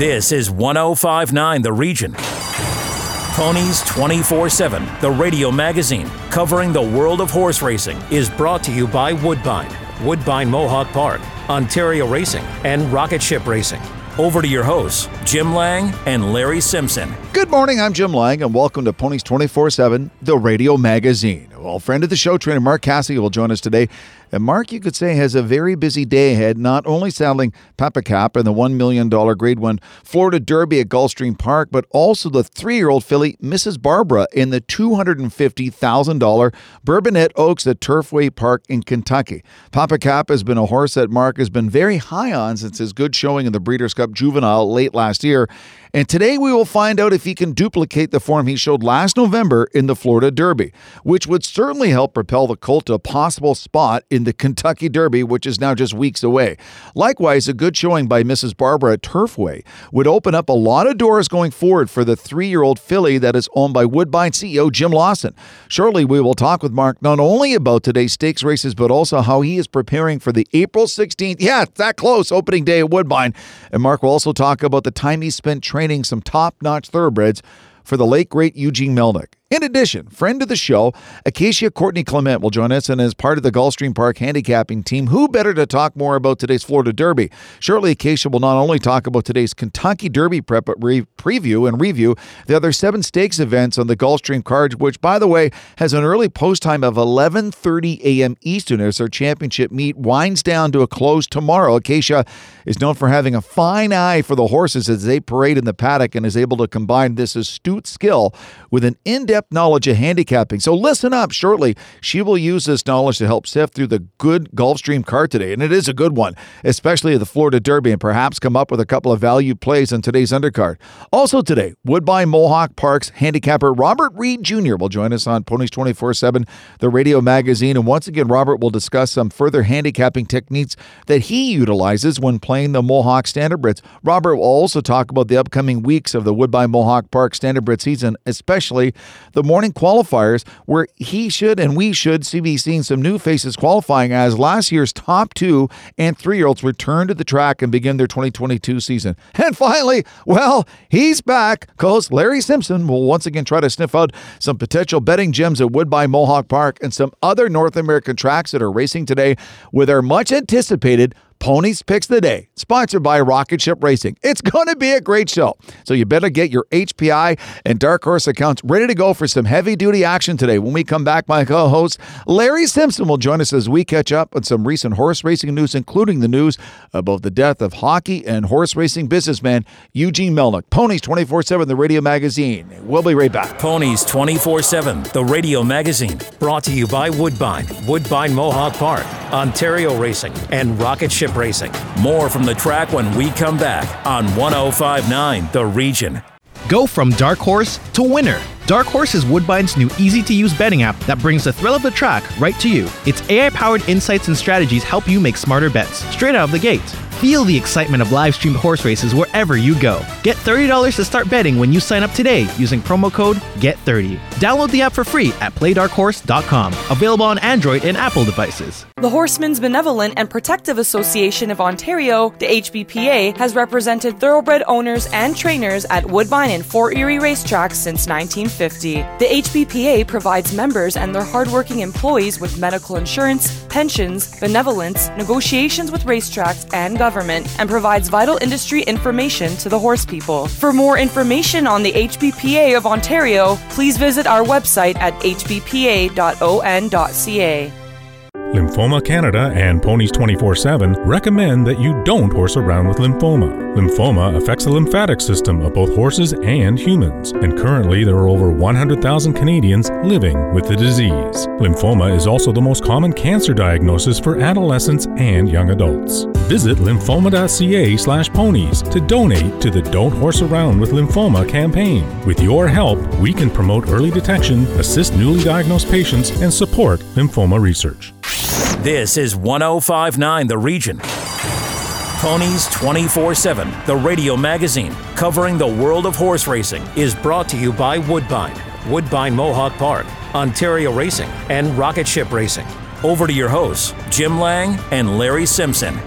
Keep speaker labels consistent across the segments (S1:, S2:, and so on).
S1: This is 1059 The Region. Ponies 24 7, the radio magazine covering the world of horse racing, is brought to you by Woodbine, Woodbine Mohawk Park, Ontario Racing, and Rocket Ship Racing. Over to your hosts, Jim Lang and Larry Simpson.
S2: Good morning, I'm Jim Lang, and welcome to Ponies 24 7, the radio magazine. Well, friend of the show, trainer Mark Cassidy, will join us today. And Mark, you could say, has a very busy day ahead, not only saddling Pappacap in the $1 million Grade 1 Florida Derby at Gulfstream Park, but also the three year old filly, Mrs. Barbara, in the $250,000 Bourbonette Oaks at Turfway Park in Kentucky. Pappacap has been a horse that Mark has been very high on since his good showing in the Breeders' Cup Juvenile late last year. And today we will find out if he can duplicate the form he showed last November in the Florida Derby, which would certainly help propel the colt to a possible spot in the Kentucky Derby, which is now just weeks away. Likewise, a good showing by Mrs. Barbara at Turfway would open up a lot of doors going forward for the three year old filly that is owned by Woodbine CEO Jim Lawson. Shortly, we will talk with Mark not only about today's stakes races, but also how he is preparing for the April 16th, yeah, that close, opening day at Woodbine. And Mark will also talk about the time he spent training some top notch thoroughbreds for the late great Eugene Melnyk. In addition, friend of the show, Acacia Courtney Clement will join us and is part of the Gulfstream Park handicapping team. Who better to talk more about today's Florida Derby? Shortly, Acacia will not only talk about today's Kentucky Derby prep, but re- preview and review the other seven stakes events on the Gulfstream card, which, by the way, has an early post time of 11:30 a.m. Eastern as their championship meet winds down to a close tomorrow. Acacia is known for having a fine eye for the horses as they parade in the paddock and is able to combine this astute skill with an in-depth depth knowledge of handicapping. So listen up. Shortly, she will use this knowledge to help sift through the good Gulfstream card today, and it is a good one, especially the Florida Derby, and perhaps come up with a couple of value plays on today's undercard. Also today, Woodbine Mohawk Park's handicapper Robert Reed Jr. will join us on Ponies 24 7, the radio magazine. And once again, Robert will discuss some further handicapping techniques that he utilizes when playing the Mohawk Standardbreds. Robert will also talk about the upcoming weeks of the Woodbine Mohawk Park Standardbred season, especially the morning qualifiers, where he should and we should see be seeing some new faces qualifying as last year's top two and three year olds return to the track and begin their 2022 season. And finally, well, he's back because Larry Simpson will once again try to sniff out some potential betting gems at Woodbine Mohawk Park and some other North American tracks that are racing today with our much anticipated Ponies Picks the Day, sponsored by Rocket Ship Racing. It's going to be a great show. So you better get your HPI and Dark Horse accounts ready to go for some heavy duty action today. When we come back, my co host Larry Simpson will join us as we catch up on some recent horse racing news, including the news about the death of hockey and horse racing businessman Eugene Melnyk. Ponies 24 7, the radio magazine. We'll be right back.
S1: Ponies 24 7, the radio magazine, brought to you by Woodbine, Woodbine Mohawk Park, Ontario Racing, and Rocket Ship Racing. More from the track when we come back on 1059 The Region.
S3: Go from dark horse to winner. Dark Horse is Woodbine's new easy to use betting app that brings the thrill of the track right to you. Its AI powered insights and strategies help you make smarter bets straight out of the gate. Feel the excitement of live streamed horse races wherever you go. Get $30 to start betting when you sign up today using promo code GET30. Download the app for free at playdarkhorse.com. Available on Android and Apple devices.
S4: The Horsemen's Benevolent and Protective Association of Ontario, the HBPA, has represented thoroughbred owners and trainers at Woodbine and Fort Erie racetracks since 1950. The HBPA provides members and their hardworking employees with medical insurance, pensions, benevolence, negotiations with racetracks and government government and provides vital industry information to the horse people. For more information on the HBPA of Ontario, please visit our website at hbpa.on.ca.
S5: Lymphoma Canada and Ponies 24 7 recommend that you don't horse around with lymphoma. Lymphoma affects the lymphatic system of both horses and humans, and currently there are over 100,000 Canadians living with the disease. Lymphoma is also the most common cancer diagnosis for adolescents and young adults. Visit lymphoma.ca/ponies to donate to the Don't Horse Around with Lymphoma campaign. With your help, we can promote early detection, assist newly diagnosed patients, and support lymphoma research.
S1: This is 1059 The Region. Ponies 24 7, the radio magazine covering the world of horse racing, is brought to you by Woodbine, Woodbine Mohawk Park, Ontario Racing, and Rocket Ship Racing. Over to your hosts, Jim Lang and Larry Simpson.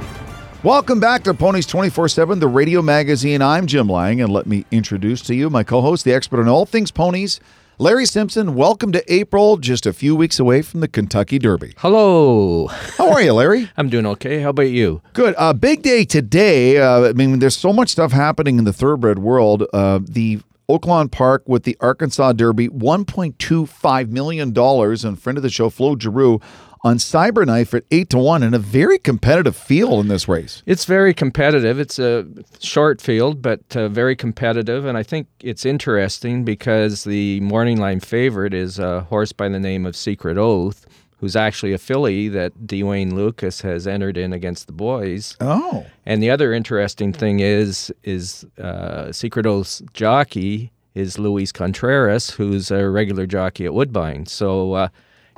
S2: Welcome back to Ponies 24 7, the radio magazine. I'm Jim Lang, and let me introduce to you my co host, the expert on all things ponies, Larry Simpson. Welcome to April, just a few weeks away from the Kentucky Derby.
S6: Hello.
S2: How are you, Larry?
S6: I'm doing okay. How about you?
S2: Good. Uh, big day today. Uh, I mean, there's so much stuff happening in the thoroughbred world. Uh, the Oaklawn Park with the Arkansas Derby, $1.25 million. And friend of the show, Flo Geroux, on Cyberknife at 8 to 1 in a very competitive field in this race.
S6: It's very competitive. It's a short field, but uh, very competitive. And I think it's interesting because the morning line favorite is a horse by the name of Secret Oath, who's actually a filly that D. Wayne Lukas has entered in against the boys.
S2: Oh.
S6: And the other interesting thing is, is uh, Secret Oath's jockey is Luis Contreras, who's a regular jockey at Woodbine. So, uh,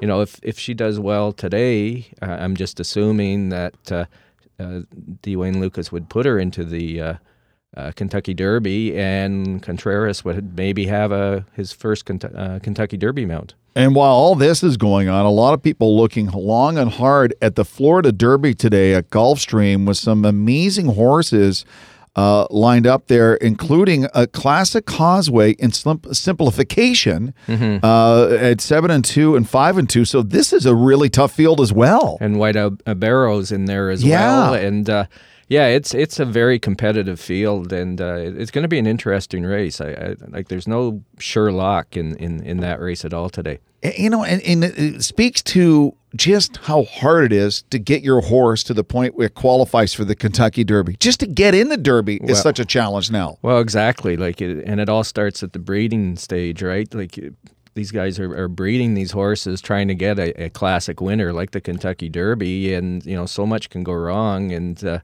S6: you know, if if she does well today, uh, I'm just assuming that uh, uh, D. Wayne Lukas would put her into the uh, uh, Kentucky Derby, and Contreras would maybe have a his first uh, Kentucky Derby mount.
S2: And while all this is going on, a lot of people looking long and hard at the Florida Derby today at Gulfstream with some amazing horses uh, lined up there, including a classic causeway in simplification
S6: Mm-hmm.
S2: uh, at seven and two and five and two. So this is a really tough field as well.
S6: and White Abarrio in there as
S2: Yeah.
S6: well. And uh, yeah, it's it's a very competitive field, and uh, it's going to be an interesting race. I, I like. There's no sure lock in, in, in that race at all today.
S2: You know, and, and it speaks to just how hard it is to get your horse to the point where it qualifies for the Kentucky Derby. Just to get in the Derby is such a challenge now.
S6: Well, exactly. Like, it, and it all starts at the breeding stage, right? Like, it- these guys are, are breeding these horses, trying to get a, a classic winner like the Kentucky Derby, and you know, so much can go wrong, and uh,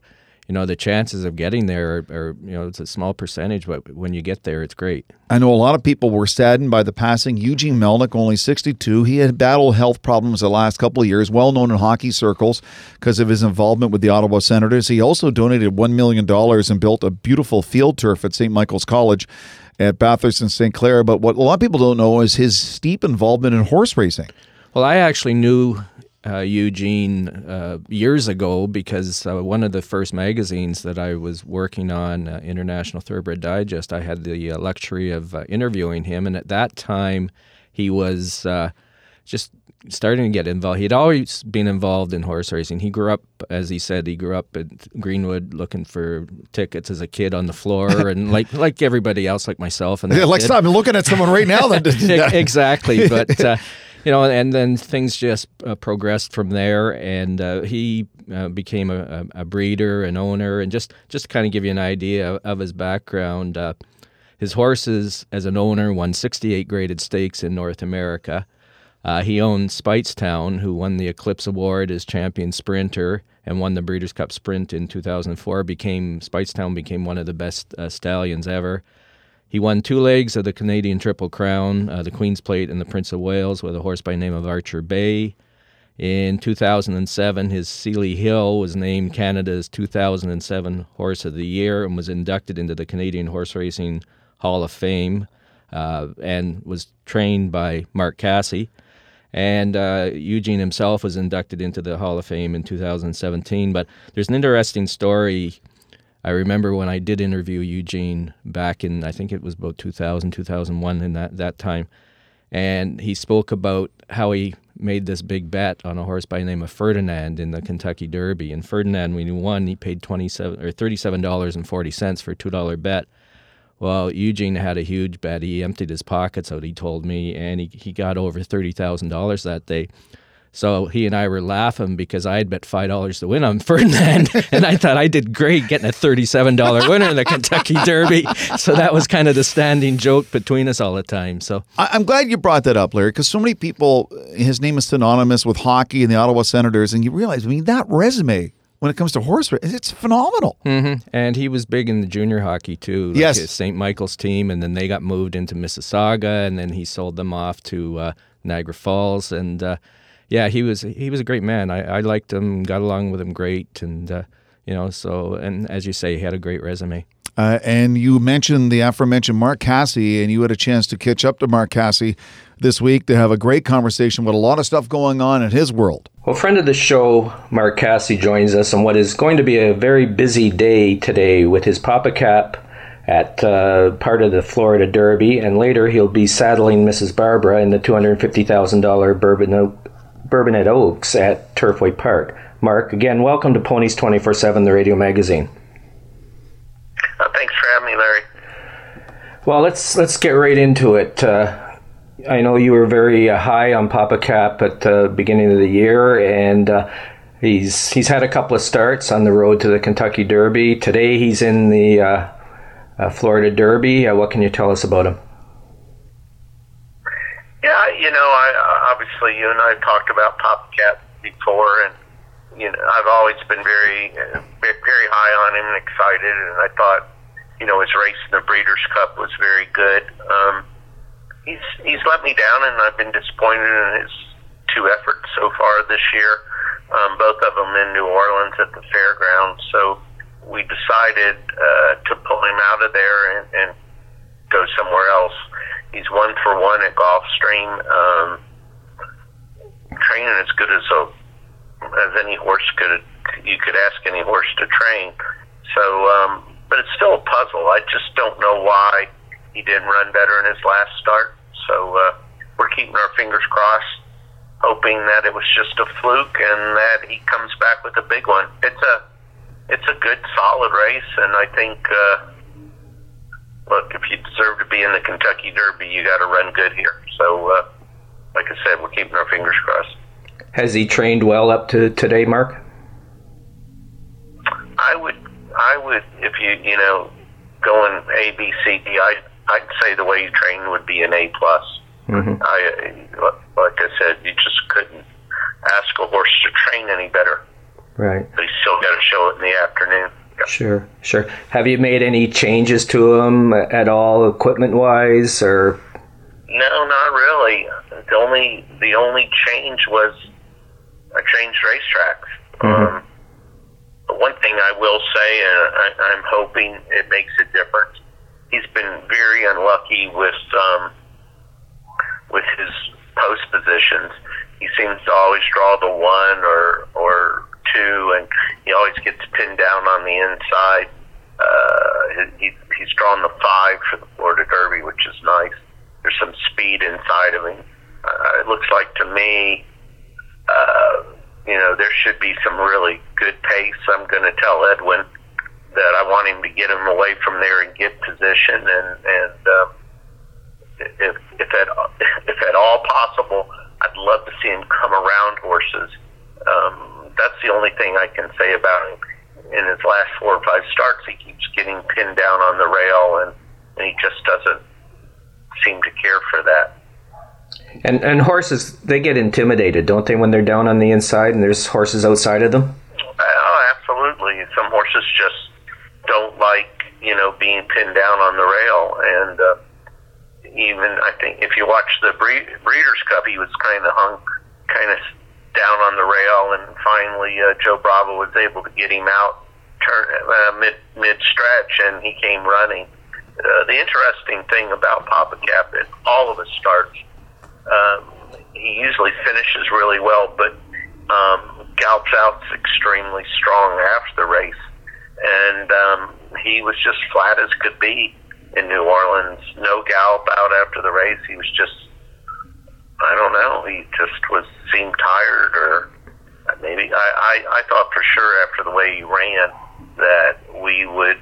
S6: you know, the chances of getting there are, are, you know, it's a small percentage, but when you get there, it's great.
S2: I know a lot of people were saddened by the passing. Eugene Melnyk, only 62. He had battled health problems the last couple of years, well known in hockey circles because of his involvement with the Ottawa Senators. He also donated $1 million and built a beautiful field turf at St. Michael's College at Bathurst and St. Clair. But what a lot of people don't know is his steep involvement in horse racing.
S6: Well, I actually knew uh, Eugene uh, years ago because uh, one of the first magazines that I was working on, uh, International Thoroughbred Digest, I had the uh, luxury of uh, interviewing him, and at that time, he was uh, just starting to get involved. He'd always been involved in horse racing. He grew up, as he said, he grew up at Greenwood looking for tickets as a kid on the floor, and like like everybody else, like myself. And that
S2: like,
S6: kid.
S2: stop, I'm looking at someone right now that
S6: exactly. But uh, you know, and then things just uh, progressed from there, and uh, he uh, became a, a, breeder, an owner, and just just to kind of give you an idea of his background. Uh, his horses, as an owner, won 68 graded stakes in North America. Uh, he owned Speightstown, who won the Eclipse Award as champion sprinter and won the Breeders' Cup Sprint in 2004. Became Speightstown became one of the best uh, stallions ever. He won two legs of the Canadian Triple Crown, uh, the Queen's Plate and the Prince of Wales, with a horse by name of Archer Bay. In 2007, his Sealy Hill was named Canada's 2007 Horse of the Year and was inducted into the Canadian Horse Racing Hall of Fame uh, and was trained by Mark Casse. And uh, Eugene himself was inducted into the Hall of Fame in 2017. But there's an interesting story. I remember when I did interview Eugene back in, I think it was about 2000, 2001, in that, that time. And he spoke about how he made this big bet on a horse by the name of Ferdinand in the Kentucky Derby. And Ferdinand, when he won, he paid 27 or $37.40 for a $2 bet. Well, Eugene had a huge bet. He emptied his pockets out, he told me, and he, he got over $30,000 that day. So he and I were laughing because I had bet $5 to win on Ferdinand, and I thought I did great getting a $37 winner in the Kentucky Derby. So that was kind of the standing joke between us all the time. So
S2: I- I'm glad you brought that up, Larry, because so many people, his name is synonymous with hockey and the Ottawa Senators, and you realize, I mean, that resume when it comes to horse racing, it's phenomenal.
S6: And he was big in the junior hockey too. Like
S2: Yes.
S6: St. Michael's team, and then they got moved into Mississauga, and then he sold them off to uh, Niagara Falls. And uh, yeah, he was he was a great man. I, I liked him, got along with him great, and uh, you know, so and as you say, he had a great resume.
S2: Uh, and you mentioned the aforementioned Mark Casse, and you had a chance to catch up to Mark Casse this week to have a great conversation with a lot of stuff going on in his world.
S6: Well, friend of the show, Mark Casse, joins us on what is going to be a very busy day today with his Pappacap at uh, part of the Florida Derby, and later he'll be saddling Mrs. Barbara in the $250,000 Bourbon, Bourbonette Oaks at Turfway Park. Mark, again, welcome to Ponies 24 7, the radio magazine.
S7: Uh, thanks for having me, Larry.
S6: Well, let's let's get right into it. Uh, I know you were very uh, high on Pappacap at the beginning of the year, and uh, he's he's had a couple of starts on the road to the Kentucky Derby. Today he's in the uh, uh, Florida Derby. what can you tell us about him?
S7: Yeah, you know, I obviously you and I talked about Papa Cap before, and you know, I've always been very, very high on him and excited, and I thought, you know, his race in the Breeders' Cup was very good. Um, he's he's let me down, and I've been disappointed in his two efforts so far this year. Um, both of them in New Orleans at the fairgrounds. So we decided uh, to pull him out of there and, and go somewhere else. He's one for one at Gulfstream. Um, training as good as a as any horse could you could ask any horse to train. So, um, but it's still a puzzle. I just don't know why he didn't run better in his last start. So uh, we're keeping our fingers crossed, hoping that it was just a fluke and that he comes back with a big one. It's a it's a good, solid race, and I think. Uh, look, if you deserve to be in the Kentucky Derby, you got to run good here. So, uh, like I said, we're keeping our fingers crossed.
S6: Has he trained well up to today, Mark?
S7: I would, I would, if you, you know, going A, B, C, D, I, I'd say the way you train would be an A plus. Mm-hmm. I, like I said, you just couldn't ask a horse to train any better.
S6: Right.
S7: But he's still got to show it in the afternoon.
S6: Sure, sure. Have you made any changes to him at all, equipment wise, or?
S7: No, not really. The only the only change was I changed racetracks. Mm-hmm. Um, but one thing I will say, and I, I'm hoping it makes a difference. He's been very unlucky with um, with his post positions. He seems to always draw the one or or two, and he always gets pinned down on the inside. Uh, he, he's drawn the five for the Florida Derby, which is nice. There's some speed inside of him. Uh, it looks like to me you know, there should be some really good pace. I'm going to tell Edwin that I want him to get him away from there and get position, and and um, if if at if at all possible, I'd love to see him come around horses. Um, that's the only thing I can say about him. In his last four or five starts, he keeps getting pinned down on the rail, and, and he just doesn't seem to care for that.
S6: And and horses they get intimidated, don't they, when they're down on the inside and there's horses outside of them?
S7: Oh, absolutely. Some horses just don't like you know being pinned down on the rail, and uh, even I think if you watch the Breeders' Cup, he was kind of hung kind of down on the rail, and finally uh, Joe Bravo was able to get him out turn uh, mid mid stretch, and he came running. Uh, the interesting thing about Papa Cap at all of his starts um, he usually finishes really well, but um, gallops out extremely strong after the race. And um, he was just flat as could be in New Orleans. No gallop out after the race. He was just, I don't know, he just was seemed tired or maybe I, I, I thought for sure after the way he ran that we would,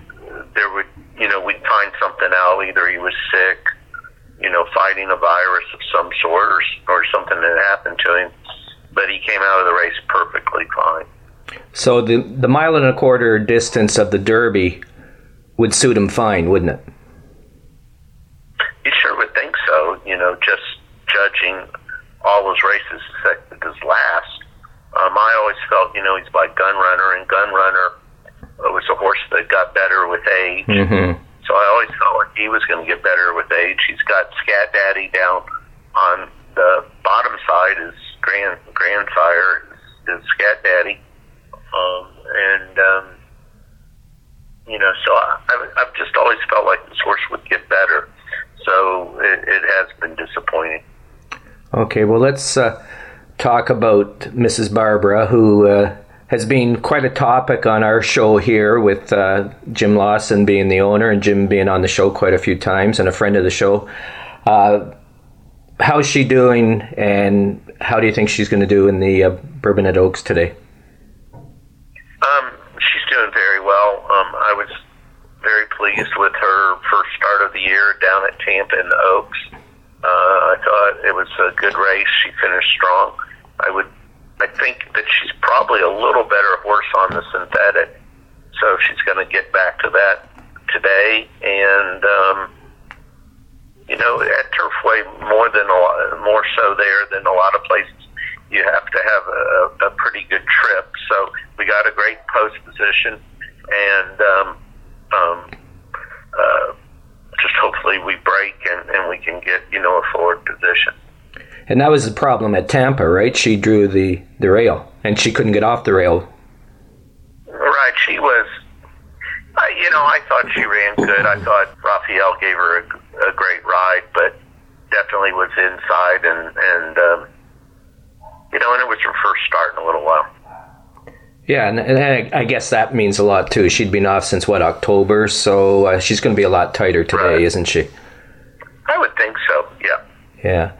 S7: there would, you know, we'd find something out. Either he was sick you know, fighting a virus of some sort or, or something that happened to him. But he came out of the race perfectly fine.
S6: So the the mile and a quarter distance of the Derby would suit him fine, wouldn't it?
S7: You sure would think so. You know, just judging all those races except his last. Um, I always felt, you know, he's like Gunrunner, and Gunrunner was a horse that got better with age. Mm-hmm so I always felt like he was going to get better with age. He's got Scat Daddy down on the bottom side. His grand grandsire is, Scat Daddy, um, and um, you know, so I, I've, I've just always felt like this horse would get better. So it, it has been disappointing.
S6: Okay, well, let's uh, talk about Mrs. Barbara, who uh, has been quite a topic on our show here with uh, Jim Lawson being the owner and Jim being on the show quite a few times and a friend of the show. Uh, how's she doing, and how do you think she's going to do in the uh, Bourbonette Oaks today?
S7: Um, she's doing very well. Um, I was very pleased with her first start of the year down at Tampa in the Oaks. Uh, I thought it was a good race. She finished strong. I would, I think that she's probably a little better horse on the synthetic, so she's going to get back to that today. And um, you know, at Turfway more than a lot, more so there than a lot of places. You have to have a, a pretty good trip. So we got a great post position, and um, um, uh, just hopefully we break and, and we can get you know a forward position.
S6: And that was the problem at Tampa, right? She drew the, the rail, and she couldn't get off the rail.
S7: Right, she was. I, you know, I thought she ran good. I thought Raphael gave her a, a great ride, but definitely was inside, and and um, you know, and it was her first start in a little while.
S6: Yeah, and, and I guess that means a lot too. She'd been off since what October, so uh, she's going to be a lot tighter today,
S7: Right.
S6: isn't she?
S7: I would think so. Yeah.
S6: Yeah.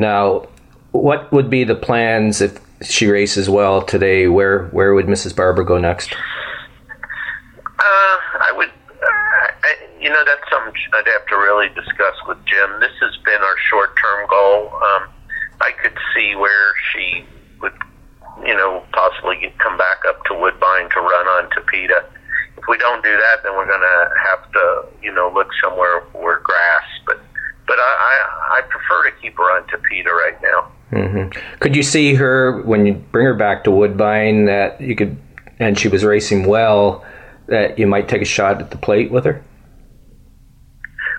S6: Now, what would be the plans if she races well today? Where where would Mrs. Barbara go next?
S7: Uh, I would, uh, I, you know, that's something I'd have to really discuss with Jim. This has been our short-term goal. Um, I could see where she would, you know, possibly come back up to Woodbine to run on Tapeta. If we don't do that, then we're going to have to, you know, look somewhere for grass. But, but I, I, I prefer to keep her on Tapeta right now.
S6: hmm Could you see her when you bring her back to Woodbine that you could, and she was racing well, that you might take a shot at the plate with her?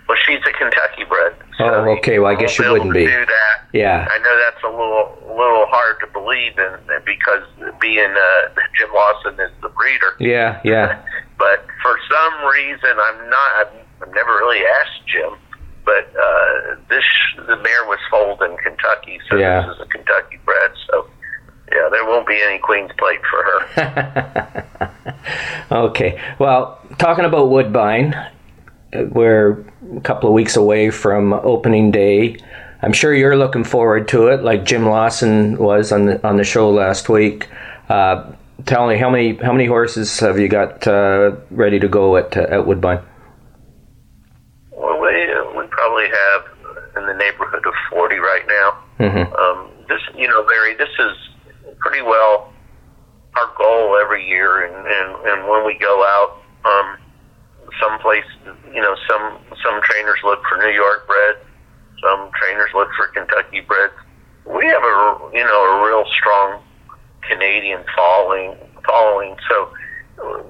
S7: Well, she's a Kentucky bred. So
S6: Oh, okay. Well, I guess you wouldn't be.
S7: Do that.
S6: Yeah.
S7: I know that's a little little hard to believe, and and because being uh, Jim Lawson is the breeder.
S6: Yeah, yeah.
S7: But for some reason, I'm not. I've, I've never really asked Jim, but uh, this the mare was foaled in Kentucky, so
S6: Yeah.
S7: this is a Kentucky bred. So yeah, there won't be any Queen's Plate for her.
S6: Okay. Well, talking about Woodbine, we're a couple of weeks away from opening day. I'm sure you're looking forward to it, like Jim Lawson was on the on the show last week. Uh, tell me how many how many horses have you got uh, ready to go at uh, at Woodbine?
S7: well, we we probably have in the neighborhood of forty right now.
S6: hmm
S7: Um, this, you know, Larry, this is pretty well our goal every year, and and, and when we go out, um, some place, you know, some some trainers look for New York bred, some trainers look for Kentucky bred. We have a you know a real strong Canadian following following, so uh,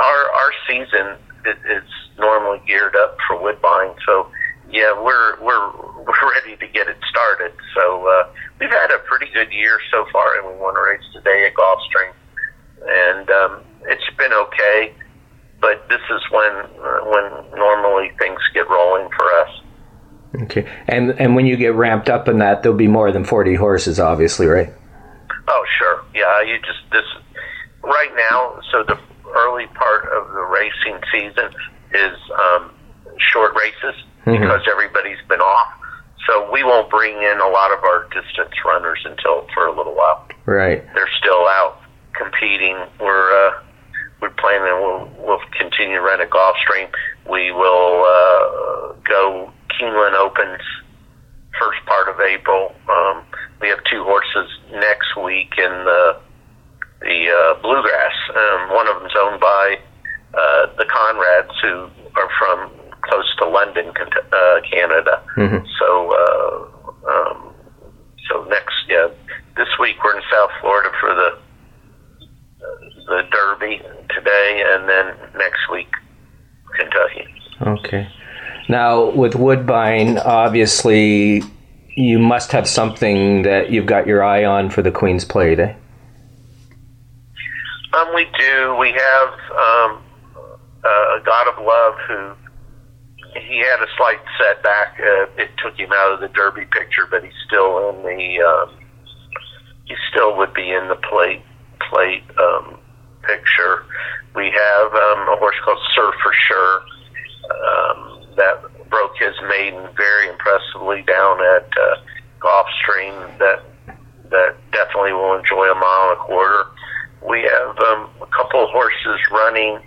S7: our our season is, normally geared up for Woodbine. So yeah, we're we're we're ready to get it started. So uh, we've had a pretty good year so far, and we won a race today at Gulfstream, and um, it's been okay. But this is when uh, when normally things get rolling for us.
S6: Okay. And and when you get ramped up in that, there'll be more than 40 horses, obviously, right?
S7: Oh, sure. Yeah, you just this right now. So the early part of the racing season is um, short races because everybody's been off. So we won't bring in a lot of our distance runners until for a little while.
S6: Right.
S7: They're still out competing. We're uh, we're planning. We'll we'll continue to run a Gulfstream. We will uh, go Keeneland Opens first part of April. Um, we have two horses next week in the the uh, bluegrass. Um, one of them's owned by uh, the Conrads, who are from close to London, uh, Canada.
S6: Mhm.
S7: So, uh, um, so next, yeah, this week we're in South Florida for the the Derby today, and then next week Kentucky.
S6: Okay. Now, with Woodbine, obviously, you must have something that you've got your eye on for the Queen's Plate, eh?
S7: Um, we do. We have um, uh, God of Love, who he had a slight setback. Uh, it took him out of the Derby picture, but he's still in the. Um, he still would be in the plate plate um, picture. We have um, a horse called Sir for Sure um, that broke his maiden very impressively down at uh, Gulfstream. That that definitely will enjoy a mile and a quarter. We have um, a couple of horses running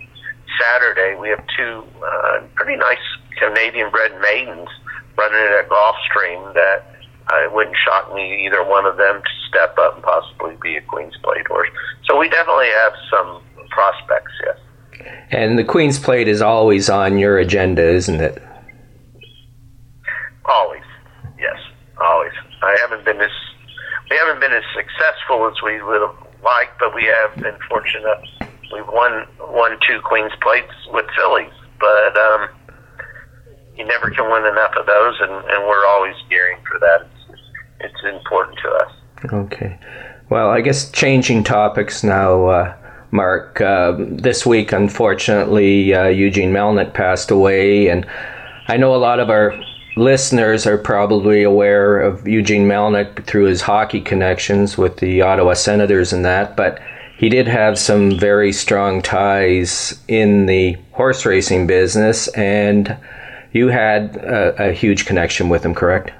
S7: Saturday. We have two uh, pretty nice Canadian bred maidens running it at Gulfstream that uh, it wouldn't shock me either one of them to step up and possibly be a Queen's Plate horse. So we definitely have some prospects, yes.
S6: And the Queen's Plate is always on your agenda, isn't it?
S7: Always, yes, always. I haven't been as we haven't been as successful as we would have liked, but we have been fortunate. We've won won two Queen's Plates with fillies, but um, you never can win enough of those, and, and we're always gearing for that. It's, it's important to us.
S6: Okay. Well, I guess changing topics now, uh, Mark. Uh, this week, unfortunately, uh, Eugene Melnyk passed away, and I know a lot of our listeners are probably aware of Eugene Melnyk through his hockey connections with the Ottawa Senators and that, but he did have some very strong ties in the horse racing business, and you had a, a huge connection with him, correct?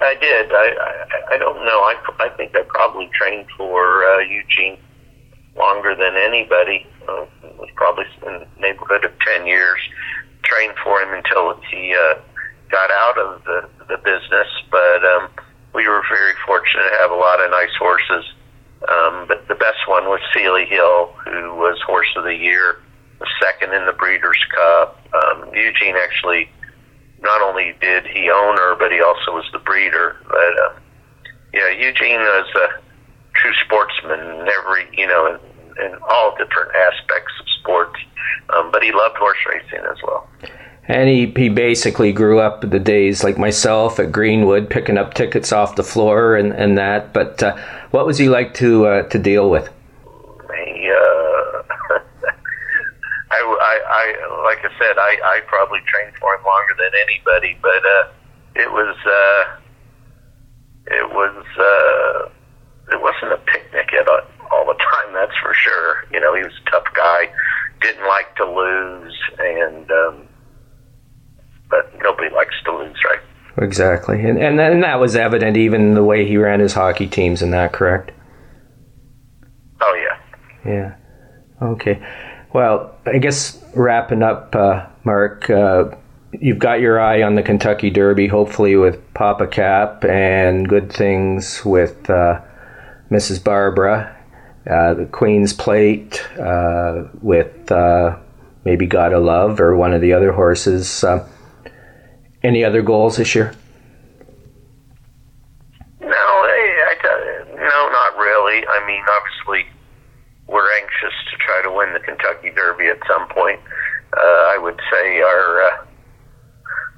S7: I did. I, I I don't know. I I think I probably trained for uh, Eugene longer than anybody. Uh, was probably in the neighborhood of ten years. Trained for him until he uh, got out of the the business. But um, we were very fortunate to have a lot of nice horses. Um, but the best one was Sealy Hill, who was Horse of the Year, second in the Breeders' Cup. Um, Eugene actually not only did he own her, but he also was the breeder. But uh, yeah, Eugene was a true sportsman in every, you know, in, in all different aspects of sports. Um, but he loved horse racing as well.
S6: And he, he basically grew up the days like myself at Greenwood, picking up tickets off the floor and, and that. But uh, what was he like to uh, to deal with?
S7: He, uh, I, I, I, like I said, I, I probably trained for him longer than anybody, but uh, it was, uh, it was, uh, it wasn't a picnic at all, all the time. That's for sure. You know, he was a tough guy, didn't like to lose, and um, but nobody likes to lose, right?
S6: Exactly, and and and that was evident even in the way he ran his hockey teams, and that correct?
S7: Oh yeah.
S6: Yeah. Okay. Well, I guess wrapping up, uh, Mark, uh, you've got your eye on the Kentucky Derby, hopefully with Pappacap and good things with uh, Mrs. Barbara, uh, the Queen's Plate uh, with uh, maybe Gotta Love or one of the other horses. any other goals this year?
S7: No, I, I, no, not really. I mean, obviously we're anxious to try to win the Kentucky Derby at some point. Uh, I would say our, uh,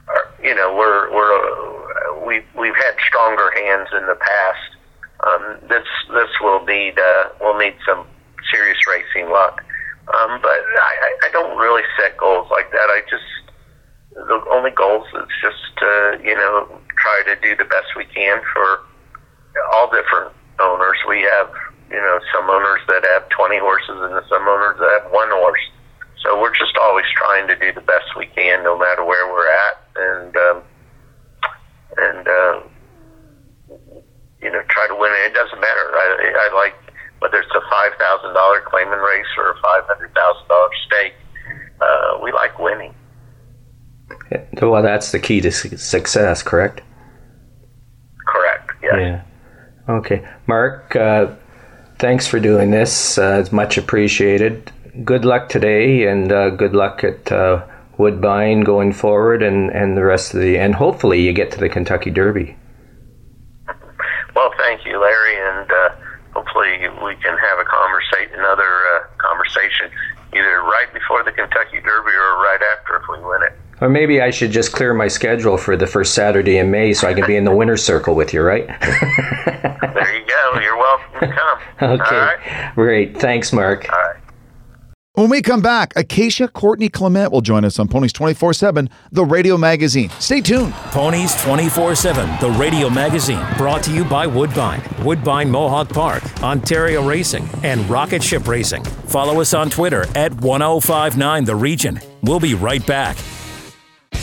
S7: our you know, we're we're uh, we we've had stronger hands in the past. Um, this this will need uh, will need some serious racing luck. Um, but I, I don't really set goals like that. I just the only goals is just to you know try to do the best we can for all different owners. We have you know, some owners that have 20 horses and some owners that have one horse. So we're just always trying to do the best we can, no matter where we're at, and um, and uh, you know, try to win it. It doesn't matter. I, I like whether it's a five thousand dollar claiming race or a five hundred thousand dollar stake. Uh, we like winning.
S6: Well, that's the key to success, correct?
S7: Correct. Yes.
S6: Yeah. Okay, Mark. Uh, thanks for doing this. Uh, it's much appreciated. Good luck today, and uh, good luck at uh, Woodbine going forward, and, and the rest of the. And hopefully, you get to the Kentucky Derby.
S7: Well, thank you, Larry, and uh, hopefully we can have a conversation, another uh, conversation, either right before the Kentucky Derby or right after if we win it.
S6: Or maybe I should just clear my schedule for the first Saturday in May so I can be in the winter circle with you, right?
S7: there you go. You're welcome to come.
S6: okay. Great. Thanks, Mark.
S7: All right.
S2: When we come back, Acacia Courtney Clement will join us on Ponies 24 7, the radio magazine. Stay tuned.
S1: Ponies 24 7, the radio magazine, brought to you by Woodbine, Woodbine Mohawk Park, Ontario Racing, and Rocket Ship Racing. Follow us on Twitter at 1059 The Region. We'll be right back.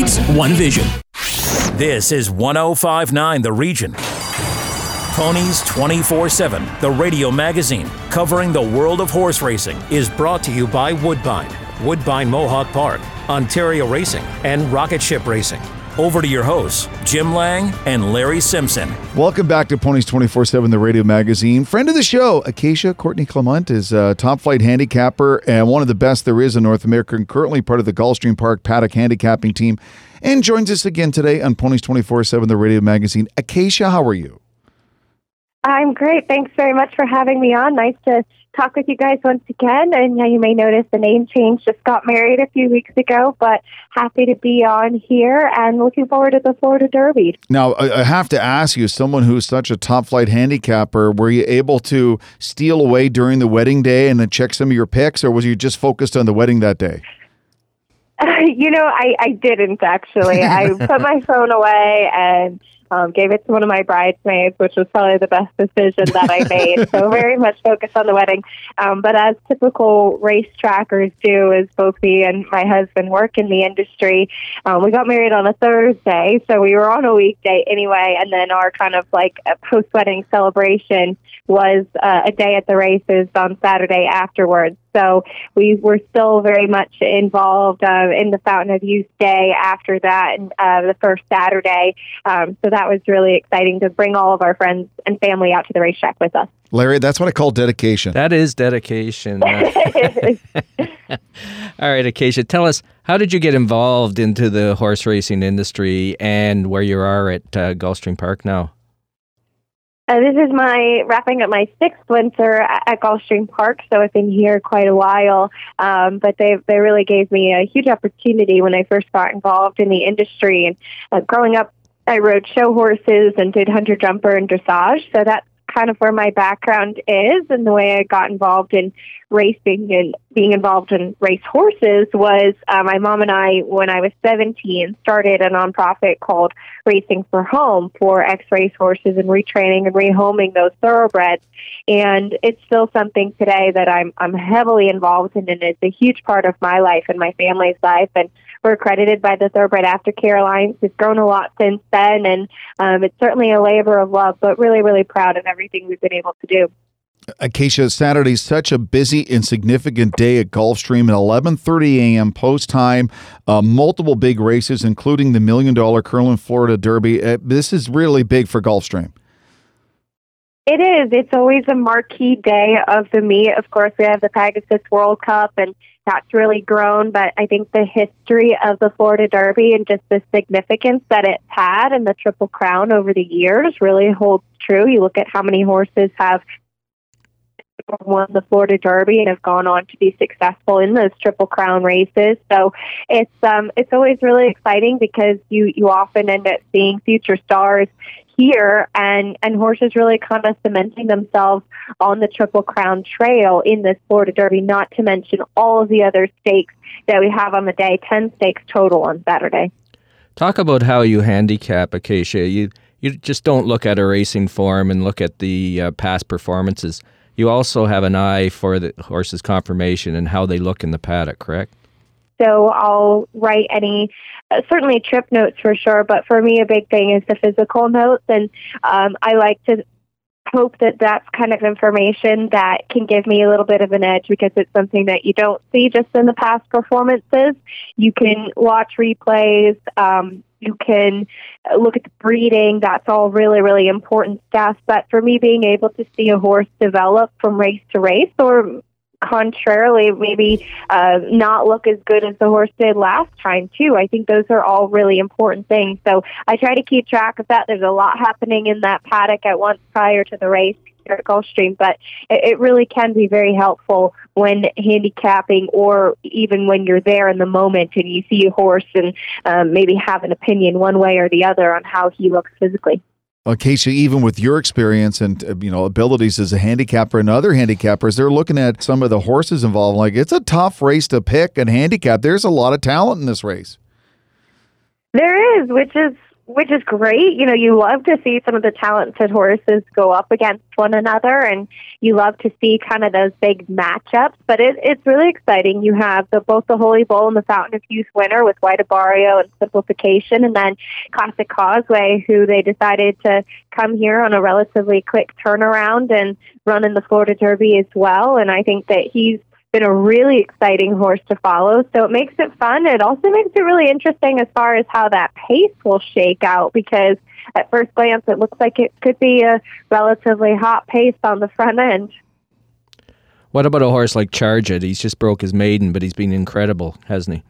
S8: one vision.
S1: This is 1059 The Region. Ponies 24 7, the radio magazine covering the world of horse racing, is brought to you by Woodbine, Woodbine Mohawk Park, Ontario Racing, and Rocket Ship Racing. Over to your hosts, Jim Lang and Larry Simpson.
S2: Welcome back to Ponies 24 7, the radio magazine. Friend of the show, Acacia Courtney Clement is a top flight handicapper and one of the best there is in North America, and currently part of the Gulfstream Park Paddock handicapping team, and joins us again today on Ponies 24 7, the radio magazine. Acacia, how are you?
S9: I'm great. Thanks very much for having me on. Nice to talk with you guys once again. And yeah, you may notice the name change. Just got married a few weeks ago, but happy to be on here and looking forward to the Florida Derby.
S2: Now, I have to ask you, someone who's such a top flight handicapper, were you able to steal away during the wedding day and then check some of your picks, or was you just focused on the wedding that day?
S9: you know, I, I didn't actually. I put my phone away and um, gave it to one of my bridesmaids, which was probably the best decision that I made. so very much focused on the wedding. Um, but as typical race trackers do, as both me and my husband work in the industry, um, we got married on a Thursday, so we were on a weekday anyway. And then our kind of like post wedding celebration was uh, a day at the races on Saturday afterwards. So we were still very much involved uh, in the Fountain of Youth Day after that, and uh, the first Saturday. Um, so that was really exciting to bring all of our friends and family out to the racetrack with us.
S2: Larry, that's what I call dedication.
S6: That is dedication. All right, Acacia, tell us how did you get involved into the horse racing industry and where you are at uh, Gulfstream Park now?
S9: Uh, this is my wrapping up my sixth winter at, Gulfstream Park, so I've been here quite a while. Um, but they they really gave me a huge opportunity when I first got involved in the industry. And uh, growing up, I rode show horses and did hunter jumper and dressage, so that's kind of where my background is and the way I got involved in racing and being involved in race horses was uh, my mom and I, when I was 17, started a nonprofit called Racing for Home for ex race horses and retraining and rehoming those thoroughbreds. And it's still something today that I'm I'm heavily involved in, and it's a huge part of my life and my family's life. And we're accredited by the Thoroughbred Aftercare Alliance. It's grown a lot since then, and um, it's certainly a labor of love, but really, really proud of everything we've been able to do.
S2: Acacia, Saturday's such a busy and significant day at Gulfstream at 11:30 a.m. post time. Uh, multiple big races, including the Million Dollar Curlin Florida Derby. Uh, this is really big for Gulfstream.
S9: It is. It's always a marquee day of the meet. Of course, we have the Pegasus World Cup, and that's really grown. But I think the history of the Florida Derby and just the significance that it's had and the Triple Crown over the years really holds true. You look at how many horses have won the Florida Derby and have gone on to be successful in those Triple Crown races. So it's um it's always really exciting because you you often end up seeing future stars here, and and horses really kind of cementing themselves on the Triple Crown Trail in this Florida Derby. Not to mention all of the other stakes that we have on the day. Ten stakes total on Saturday.
S6: Talk about how you handicap Acacia. You you just don't look at a racing form and look at the uh, past performances. You also have an eye for the horse's conformation and how they look in the paddock, correct?
S9: So I'll write any, uh, certainly trip notes for sure, but for me, a big thing is the physical notes. And um, I like to hope that that's kind of information that can give me a little bit of an edge because it's something that you don't see just in the past performances. You can watch replays. Um, you can look at the breeding. That's all really, really important stuff. But for me, being able to see a horse develop from race to race or contrarily maybe uh, not look as good as the horse did last time too. I think those are all really important things. So i try to keep track of that. There's a lot happening in that paddock at once prior to the race here at gulfstream but it, it really can be very helpful when handicapping or even when you're there in the moment and you see a horse and um, maybe have an opinion one way or the other on how he looks physically
S2: Acacia, even with your experience and uh, you know abilities as a handicapper and other handicappers, they're looking at some of the horses involved. Like it's a tough race to pick and handicap. There's a lot of talent in this race.
S9: There is, which is which is great. You know, you love to see some of the talented horses go up against one another, and you love to see kind of those big matchups. But it, it's really exciting. You have the, both the Holy Bull and the Fountain of Youth winner with White Abarrio and Simplification, and then Classic Causeway, who they decided to come here on a relatively quick turnaround and run in the Florida Derby as well. And I think that he's been a really exciting horse to follow. So it makes it fun. It also makes it really interesting as far as how that pace will shake out because at first glance it looks like it could be a relatively hot pace on the front end.
S6: What about a horse like Charge It? He's just broke his maiden, but he's been incredible, hasn't he?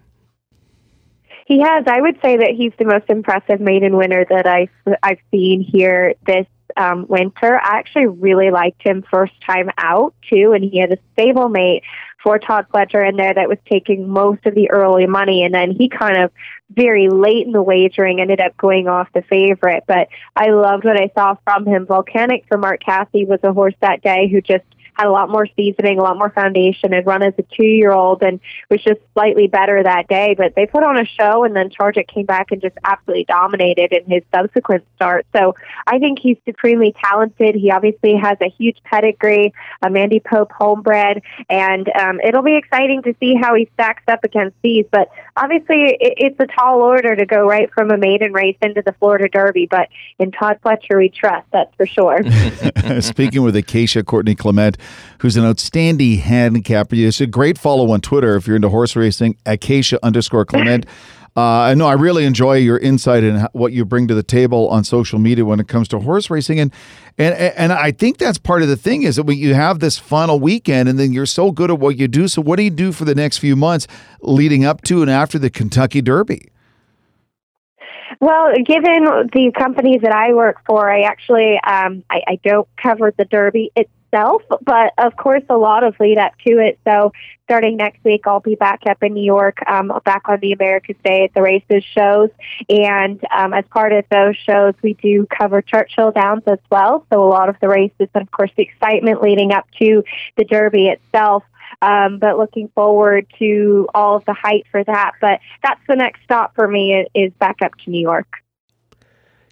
S9: He has. I would say that he's the most impressive maiden winner that I've I've seen here this um, winter. I actually really liked him first time out too, and he had a stablemate for Todd Pletcher in there that was taking most of the early money, and then he kind of very late in the wagering ended up going off the favorite. But I loved what I saw from him. Volcanic for Mark Casse was a horse that day who just had a lot more seasoning, a lot more foundation, had run as a two year old and was just slightly better that day. But they put on a show and then Charge It came back and just absolutely dominated in his subsequent start. So I think he's supremely talented. He obviously has a huge pedigree, a Mandy Pope homebred, and um, it'll be exciting to see how he stacks up against these. But obviously, it, it's a tall order to go right from a maiden race into the Florida Derby. But in Todd Pletcher, we trust, that's for sure.
S2: Speaking with Acacia Courtney Clement, who's an outstanding handicapper. It's a great follow on Twitter if you're into horse racing, Acacia underscore Clement. Uh, I know I really enjoy your insight and what you bring to the table on social media when it comes to horse racing, and and and I think that's part of the thing is that when you have this final weekend, and then you're so good at what you do. So what do you do for the next few months leading up to and after the Kentucky Derby?
S9: Well, given the companies that I work for, I actually um, I, I don't cover the Derby but of course a lot of lead up to it. So starting next week, I'll be back up in New York, um, back on the America's Day at the races shows, and um, as part of those shows, we do cover Churchill Downs as well. So a lot of the races, and of course the excitement leading up to the Derby itself. Um, but looking forward to all of the hype for that. But that's the next stop for me is back up to New York.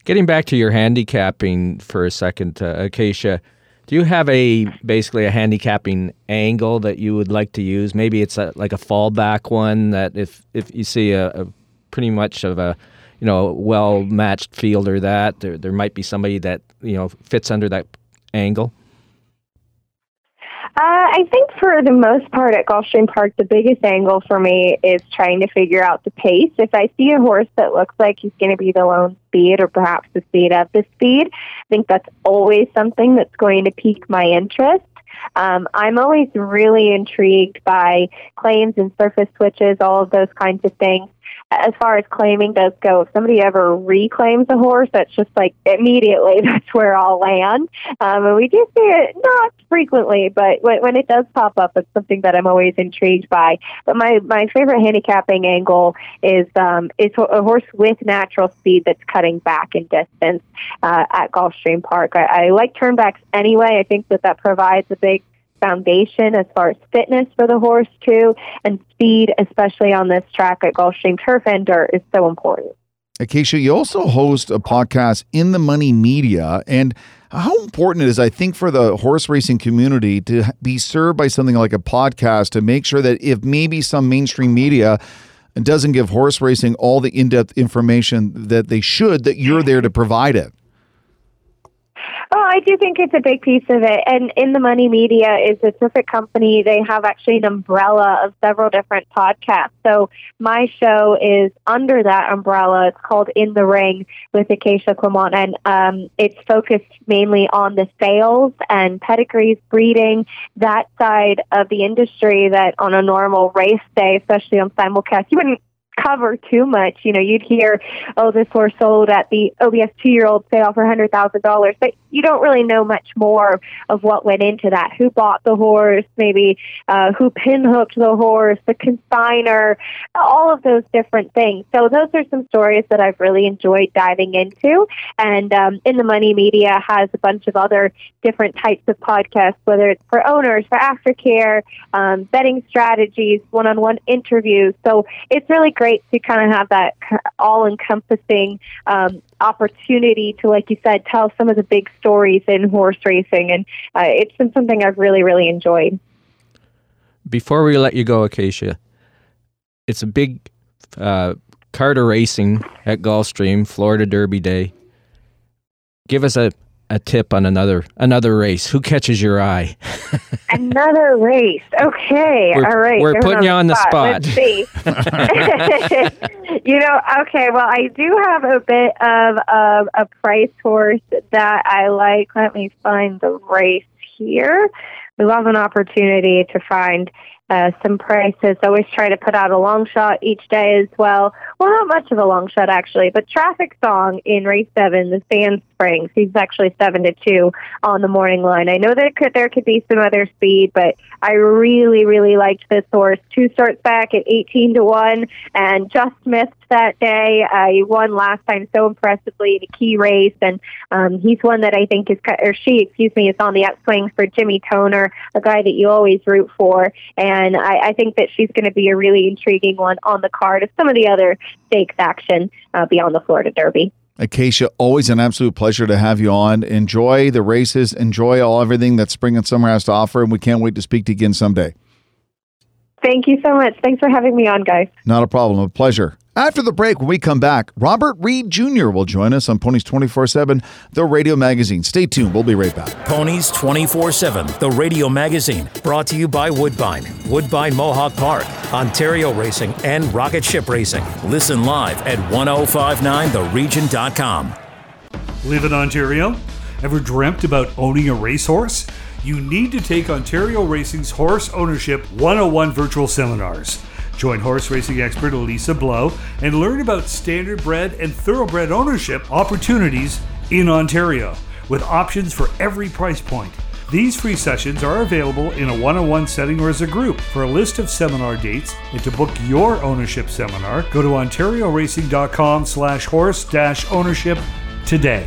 S6: Getting back to your handicapping for a second, uh, Acacia, do you have a basically a handicapping angle that you would like to use? Maybe it's a, like a fallback one that if if you see a, a pretty much of a you know well matched field or that there there might be somebody that you know fits under that angle.
S9: Uh, I think for the most part at Gulfstream Park, the biggest angle for me is trying to figure out the pace. If I see a horse that looks like he's going to be the lone speed or perhaps the speed of the speed, I think that's always something that's going to pique my interest. Um, I'm always really intrigued by claims and surface switches, all of those kinds of things. As far as claiming does go, if somebody ever reclaims a horse, that's just like immediately that's where I'll land. Um, and we do see it not frequently, but when, when it does pop up, it's something that I'm always intrigued by. But my, my favorite handicapping angle is um, is a horse with natural speed that's cutting back in distance uh, at Gulfstream Park. I, I like turnbacks anyway. I think that that provides a big foundation as far as fitness for the horse too, and speed, especially on this track at Gulfstream Turf and Dirt, is so important.
S2: Acacia, you also host a podcast in the money media and how important it is, I think, for the horse racing community to be served by something like a podcast to make sure that if maybe some mainstream media doesn't give horse racing all the in-depth information that they should, that you're there to provide it.
S9: Oh, I do think it's a big piece of it. And In the Money Media is a terrific company. They have actually an umbrella of several different podcasts. So my show is under that umbrella. It's called In the Ring with Acacia Clement, and um, it's focused mainly on the sales and pedigrees, breeding, that side of the industry that on a normal race day, especially on simulcast, you wouldn't cover too much. You know, you'd hear, oh, this horse sold at the OBS two year old sale for $100,000, but you don't really know much more of what went into that. Who bought the horse, maybe uh, who pinhooked the horse, the consigner, all of those different things. So those are some stories that I've really enjoyed diving into. And um, In the Money Media has a bunch of other different types of podcasts, whether it's for owners, for aftercare, um, betting strategies, one on one interviews. So it's really great to kind of have that all encompassing um, opportunity to, like you said, tell some of the big stories in horse racing. And uh, it's been something I've really, really enjoyed.
S6: Before we let you go, Acacia, it's a big uh, Carter Racing at Gulfstream, Florida Derby Day. Give us a, a tip on another another race. Who catches your eye?
S9: another race. Okay.
S6: We're,
S9: All right.
S6: We're putting you on the spot.
S9: Let's see. you know, okay. Well, I do have a bit of um, a price horse that I like. Let me find the race here. We love an opportunity to find uh, some prices. Always try to put out a long shot each day as well. Well, not much of a long shot actually, but Traffic Song in race seven, the Sand Springs. He's actually seven to two on the morning line. I know that could, there could be some other speed, but I really, really liked this horse. Two starts back at eighteen to one, and just missed that day. Uh, he won last time so impressively in a key race, and um, he's one that I think is, or she, excuse me, is on the upswing for Jimmy Toner, a guy that you always root for, and I, I think that she's going to be a really intriguing one on the card of some of the other stakes action uh, beyond the Florida Derby.
S2: Acacia, always an absolute pleasure to have you on. Enjoy the races, enjoy all everything that spring and summer has to offer, and we can't wait to speak to you again someday.
S9: Thank you so much. Thanks for having me on, guys.
S2: Not a problem. A pleasure. After the break, when we come back, Robert Reed Jr. will join us on Ponies 24 7, the radio magazine. Stay tuned. We'll be right back.
S1: Ponies 24 7, the radio magazine, brought to you by Woodbine, Woodbine Mohawk Park, Ontario Racing, and Rocket Ship Racing. Listen live at 1059theregion.com.
S10: Live in Ontario? Ever dreamt about owning a racehorse? You need to take Ontario Racing's Horse Ownership 101 virtual seminars. Join horse racing expert Elisa Blow and learn about standardbred and thoroughbred ownership opportunities in Ontario with options for every price point. These free sessions are available in a one on one setting or as a group. For a list of seminar dates and to book your ownership seminar, go to ontarioracing.com slash horse ownership today.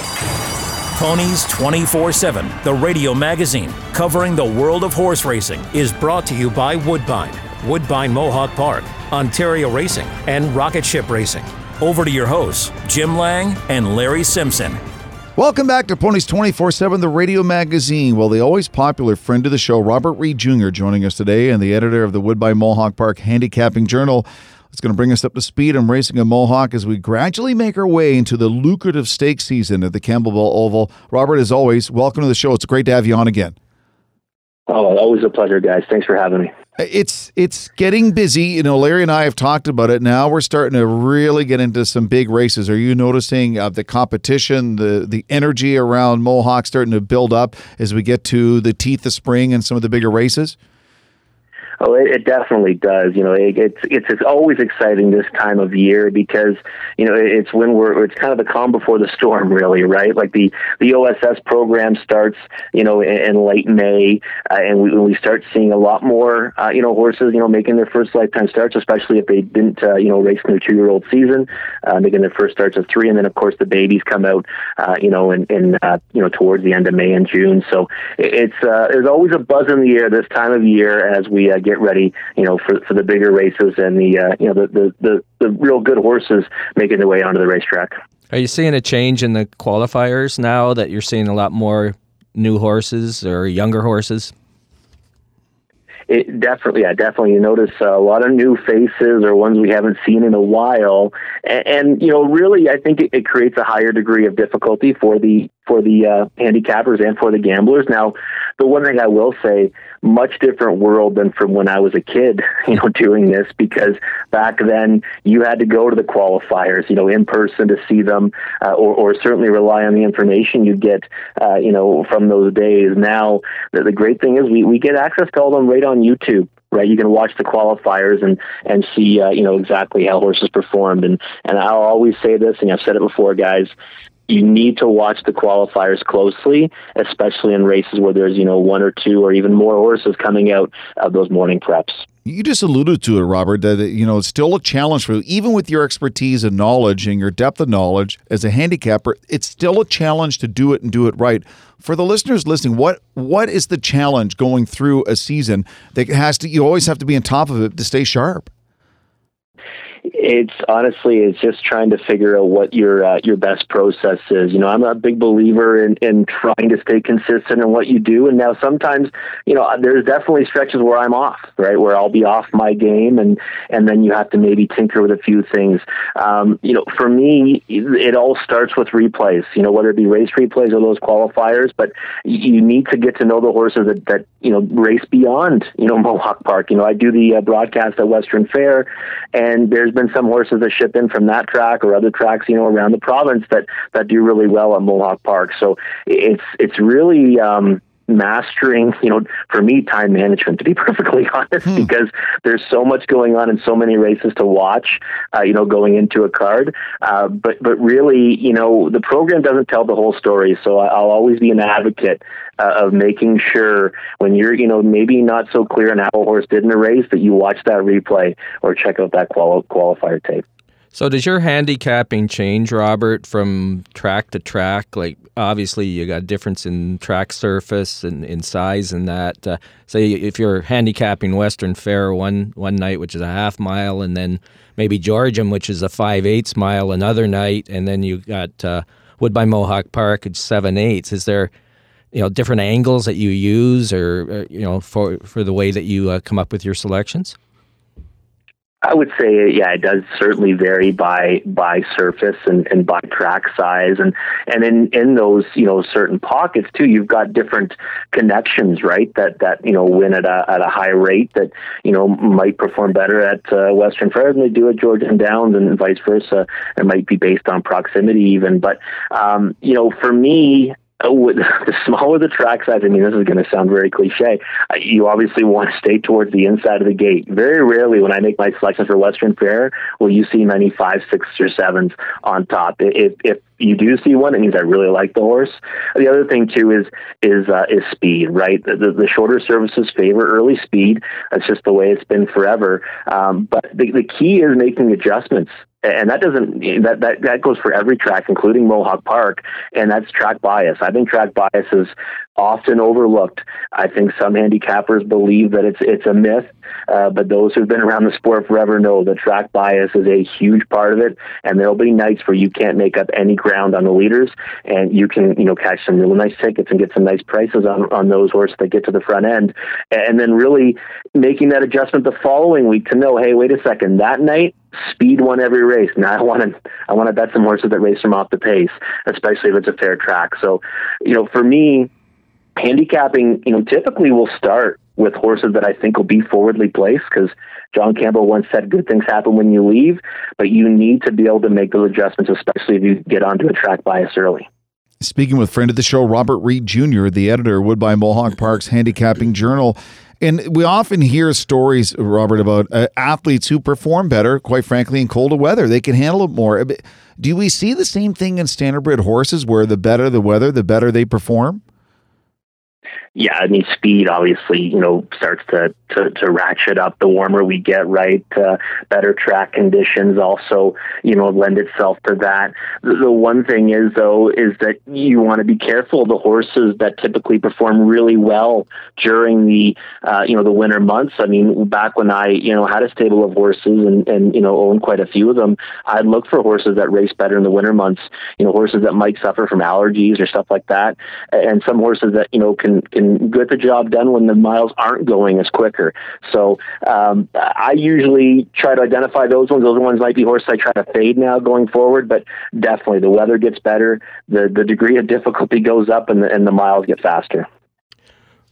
S1: Ponies 24 7, the radio magazine covering the world of horse racing, is brought to you by Woodbine, Woodbine Mohawk Park, Ontario Racing, and Rocket Ship Racing. Over to your hosts, Jim Lang and Larry Simpson.
S2: Welcome back to Ponies 24 7, the radio magazine. Well, the always popular friend of the show, Robert Reed Jr., joining us today, and the editor of the Woodbine Mohawk Park Handicapping Journal. It's going to bring us up to speed on racing a Mohawk as we gradually make our way into the lucrative stake season at the Campbellville Oval. Robert, as always, welcome to the show. It's great to have you on again.
S11: Oh, always a pleasure, guys. Thanks for having me.
S2: It's it's getting busy. You know, Larry and I have talked about it. Now we're starting to really get into some big races. Are you noticing uh, the competition, the the energy around Mohawk starting to build up as we get to the teeth of spring and some of the bigger races?
S11: Oh, it, it definitely does. You know, it, it's it's always exciting this time of year because you know it's when we're it's kind of the calm before the storm, really, right? Like the the OSS program starts, you know, in, in late May, uh, and we we start seeing a lot more, uh, you know, horses, you know, making their first lifetime starts, especially if they didn't, uh, you know, race in their two year old season, uh, making their first starts at three, and then of course the babies come out, uh, you know, in, in uh, you know towards the end of May and June. So it's uh, there's always a buzz in the air this time of year as we uh, get get ready, you know, for for the bigger races and the uh, you know the, the the the real good horses making their way onto the racetrack.
S6: Are you seeing a change in the qualifiers now that you're seeing a lot more new horses or younger horses?
S11: It definitely, yeah, definitely. You notice a lot of new faces or ones we haven't seen in a while, and, and you know, really, I think it, it, creates a higher degree of difficulty for the for the uh, handicappers and for the gamblers. Now, the one thing I will say, much different world than from when I was a kid, you know, doing this because back then you had to go to the qualifiers, you know, in person to see them, uh, or, or certainly rely on the information you get, uh, you know, from those days. Now, the, the great thing is we, we get access to all of them right on YouTube right? You can watch the qualifiers and and see uh, you know exactly how horses performed. And and I'll always say this, and I've said it before, guys you need to watch the qualifiers closely, especially in races where there's, you know, one or two or even more horses coming out of those morning preps.
S2: You just alluded to it, Robert, that you know it's still a challenge for you, even with your expertise and knowledge and your depth of knowledge as a handicapper. It's still a challenge to do it and do it right. For the listeners listening, what what is the challenge going through a season that has to? You always have to be on top of it to stay sharp.
S11: It's honestly, it's just trying to figure out what your uh, your best process is. You know, I'm a big believer in in trying to stay consistent in what you do. And now sometimes, you know, there's definitely stretches where I'm off, right, where I'll be off my game, and and then you have to maybe tinker with a few things. Um, you know, for me, it all starts with replays. You know, whether it be race replays or those qualifiers, but you need to get to know the horses that that you know race beyond you know Mohawk Park. You know, I do the uh, broadcast at Western Fair, and there's there's been some horses that ship in from that track or other tracks, you know, around the province that that do really well at Mohawk Park. So it's it's really um, mastering, you know, for me, time management, to be perfectly honest, hmm. because there's so much going on and so many races to watch, uh, you know, going into a card. Uh, but, but really, you know, the program doesn't tell the whole story. So I'll always be an advocate uh, of making sure when you're, you know, maybe not so clear on how a horse did in a race that you watch that replay or check out that quali- qualifier tape.
S6: So does your handicapping change, Robert, from track to track? Like obviously you got a difference in track surface and in size and that. Uh, say if you're handicapping Western Fair one one night, which is a half mile, and then maybe Georgian, which is a five eighths mile another night, and then you got uh, Woodbine Mohawk Park, it's seven eighths. Is there you know different angles that you use, or uh, you know for for the way that you uh, come up with your selections?
S11: I would say, yeah, it does certainly vary by by surface and, and by track size, and and in in those you know certain pockets too, you've got different connections, right? That that you know win at a at a high rate that you know might perform better at uh, Western Fair than they do at Georgian Downs, and vice versa. It might be based on proximity even, but um, you know, for me, the smaller the track size, I mean, this is going to sound very cliche. Uh, you obviously want to stay towards the inside of the gate. Very rarely, when I make my selections for Western Fair, will you see many five, six, or sevens on top. If if you do see one, it means I really like the horse. The other thing too is is uh, is speed, right? The, the, the, shorter services favor early speed. That's just the way it's been forever. Um, but the, the key is making adjustments and that doesn't that, that that goes for every track, including Mohawk Park, and that's track bias. I think track bias is often overlooked. I think some handicappers believe that it's it's a myth, uh, but those who've been around the sport forever know that track bias is a huge part of it. And there'll be nights where you can't make up any ground on the leaders, and you can you know catch some really nice tickets and get some nice prices on on those horses that get to the front end, and then really making that adjustment the following week to know, hey, wait a second, that night speed won every race. Now I want to I want to bet some horses that race from off the pace, especially if it's a fair track. So, you know, for me, handicapping, you know, typically will start with horses that I think will be forwardly placed because John Campbell once said good things happen when you leave, but you need to be able to make those adjustments, especially if you get onto a track bias early.
S2: Speaking with friend of the show, Robert Reed Jr., the editor of Woodbine Mohawk Park's Handicapping Journal. And we often hear stories, Robert, about uh, athletes who perform better, quite frankly, in colder weather. They can handle it more. Do we see the same thing in standardbred horses where the better the weather, the better they perform?
S11: Yeah, I mean, speed obviously, you know, starts to, to, to ratchet up the warmer we get, right? Uh, better track conditions also, you know, lend itself to that. The, one thing is, though, is that you want to be careful. The horses that typically perform really well during the, uh, you know, the winter months. I mean, back when I, you know, had a stable of horses and, and, you know, owned quite a few of them, I'd look for horses that race better in the winter months, you know, horses that might suffer from allergies or stuff like that. And some horses that, you know, can, can can get the job done when the miles aren't going as quicker. So um, I usually try to identify those ones. Those ones might be horses I try to fade now going forward, but definitely the weather gets better, the the degree of difficulty goes up, and the, and the miles get faster.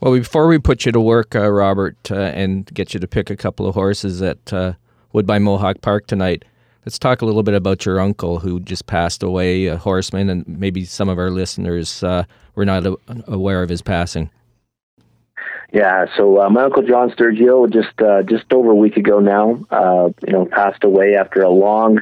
S6: Well, before we put you to work, uh, Robert, uh, and get you to pick a couple of horses at uh, Woodbine Mohawk Park tonight, let's talk a little bit about your uncle who just passed away, a horseman, and maybe some of our listeners uh, were not aware of his passing.
S11: Yeah, so uh, my uncle John Sturgio just uh, just over a week ago now, uh, you know, passed away after a long,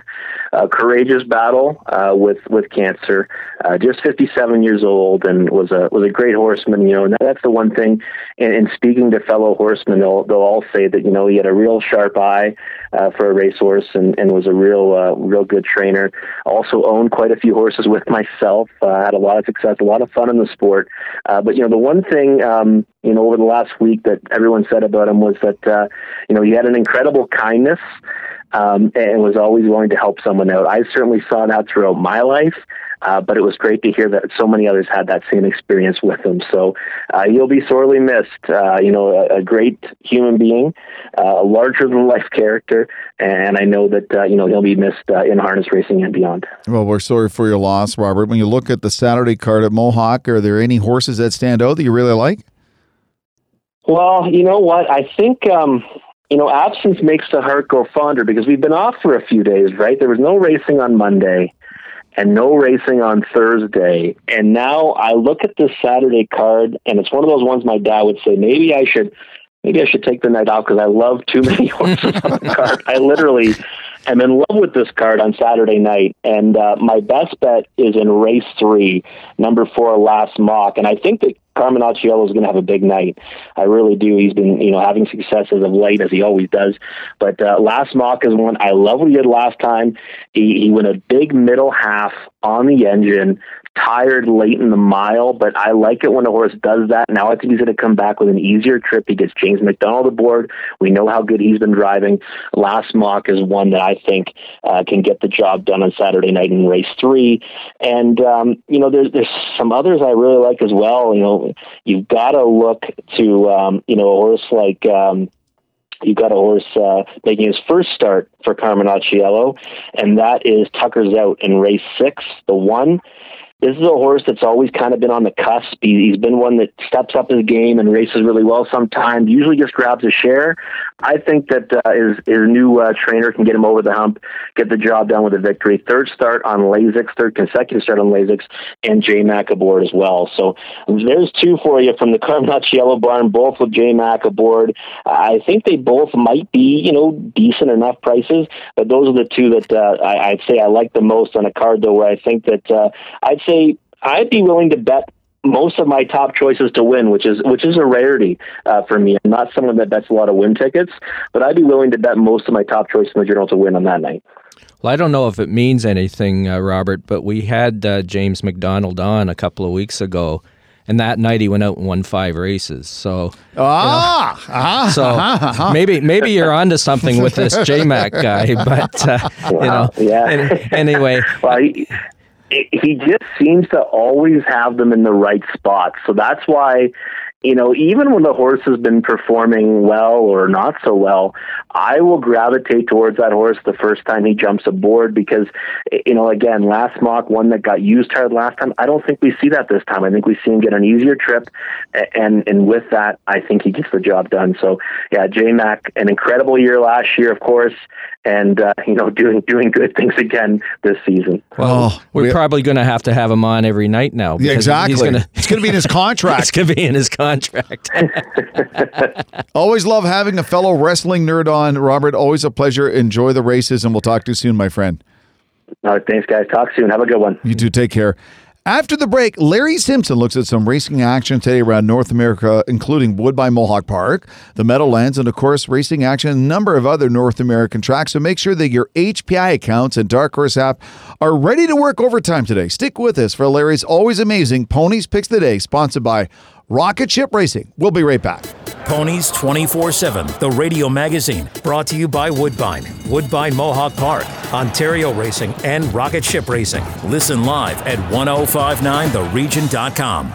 S11: uh, courageous battle uh, with with cancer. Uh, just 57 years old, and was a was a great horseman. You know, and that's the one thing. In, in speaking to fellow horsemen, they'll they'll all say that you know he had a real sharp eye uh, for a racehorse and, and was a real uh, real good trainer. Also owned quite a few horses with myself. Uh, had a lot of success, a lot of fun in the sport. Uh, but you know, the one thing um, you know over the last week that everyone said about him was that uh, you know he had an incredible kindness um, and was always willing to help someone out. I certainly saw that throughout my life. Uh, but it was great to hear that so many others had that same experience with him. So uh, you'll be sorely missed. Uh, you know, a, a, great human being, uh, a larger than life character, and I know that uh, you know he'll be missed uh, in harness racing and beyond.
S2: Well, we're sorry for your loss, Robert. When you look at the Saturday card at Mohawk, are there any horses that stand out that you really like?
S11: Well, you know what? I think. Um, you know, absence makes the heart go fonder because we've been off for a few days, right? There was no racing on Monday and no racing on Thursday. And now I look at this Saturday card, and it's one of those ones my dad would say, maybe I should, maybe I should take the night off because I love too many horses on the card. I literally am in love with this card on Saturday night, and uh, my best bet is in race three, number four, last mock, and I think that Carmen Auciello is going to have a big night. I really do. He's been, you know, having success as of late, as he always does. But uh, last mock is one I love what he did last time. He, he went a big middle half on the engine, tired late in the mile, but I like it when a horse does that. Now I think he's going to come back with an easier trip. He gets James MacDonald aboard. We know how good he's been driving. Last mock is one that I think uh, can get the job done on Saturday night in race three. And um, you know, there's there's some others I really like as well. You know, you've got to look to um, you know a horse like. Um, You've got a horse uh, making his first start for Carmen Auciello, and that is Tucker's Out in race six, the one. This is a horse that's always kind of been on the cusp. He, has been one that steps up his game and races really well sometimes, usually just grabs a share. I think that uh, his, his new uh, trainer can get him over the hump, get the job done with a victory. Third start on Lasix, third consecutive start on Lasix, and J Mac aboard as well. So there's two for you from the Carmen Auciello barn, both with J Mac aboard. I think they both might be, you know, decent enough prices, but those are the two that uh, I, I'd say I like the most on a card, though, where I think that uh, I'd say I'd be willing to bet most of my top choices to win, which is which is a rarity uh, for me. I'm not someone that bets a lot of win tickets, but I'd be willing to bet most of my top choices in the journal to win on that night.
S6: Well, I don't know if it means anything, uh, Robert, but we had uh, James MacDonald on a couple of weeks ago, and that night he went out and won five races. So,
S2: ah, ah,
S6: so
S2: ah, ah.
S6: maybe maybe you're onto something with this JMac guy, but uh, you know,
S11: yeah.
S6: an- anyway,
S11: Well, he, he just seems to always have them in the right spot. So that's why, you know, even when the horse has been performing well or not so well, I will gravitate towards that horse the first time he jumps aboard because, you know, again, last mock, one that got used hard last time, I don't think we see that this time. I think we see him get an easier trip. And, and with that, I think he gets the job done. So, yeah, J Mac, an incredible year last year, of course, and, uh, you know, doing, doing good things again this season.
S2: Oh,
S6: we're
S2: we-
S6: probably going to have to have him on every night now.
S2: Yeah, exactly.
S6: He's gonna,
S2: it's going to be in his contract.
S6: it's going to be in his contract.
S2: Always love having a fellow wrestling nerd on, Robert. Always a pleasure. Enjoy the races, and we'll talk to you soon, my friend.
S11: All right, thanks, guys. Talk soon. Have a good one.
S2: You too. Take care. After the break, Larry Simpson looks at some racing action today around North America, including Woodbine Mohawk Park, the Meadowlands, and of course, racing action a number of other North American tracks. So make sure that your HPI accounts and Dark Horse app are ready to work overtime today. Stick with us for Larry's always amazing Ponies Picks the Day, sponsored by Rocket Ship Racing. We'll be right back.
S1: Ponies 24 7, the radio magazine, brought to you by Woodbine, Woodbine Mohawk Park, Ontario Racing, and Rocket Ship Racing. Listen live at 1059theregion.com.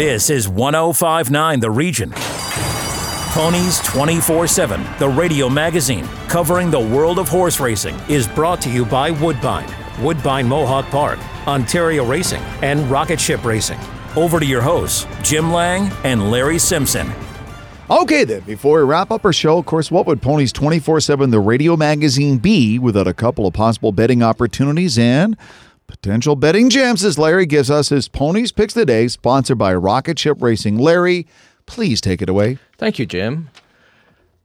S1: This is 1059 The Region. Ponies 24 7, the radio magazine covering the world of horse racing, is brought to you by Woodbine, Woodbine Mohawk Park, Ontario Racing, and Rocket Ship Racing. Over to your hosts, Jim Lang and Larry Simpson.
S2: Okay, then, before we wrap up our show, of course, what would Ponies 24 7, the radio magazine, be without a couple of possible betting opportunities and potential betting gems? As Larry gives us his Ponies Picks of the Day, sponsored by Rocket Ship Racing. Larry, please take it away.
S6: Thank you, Jim.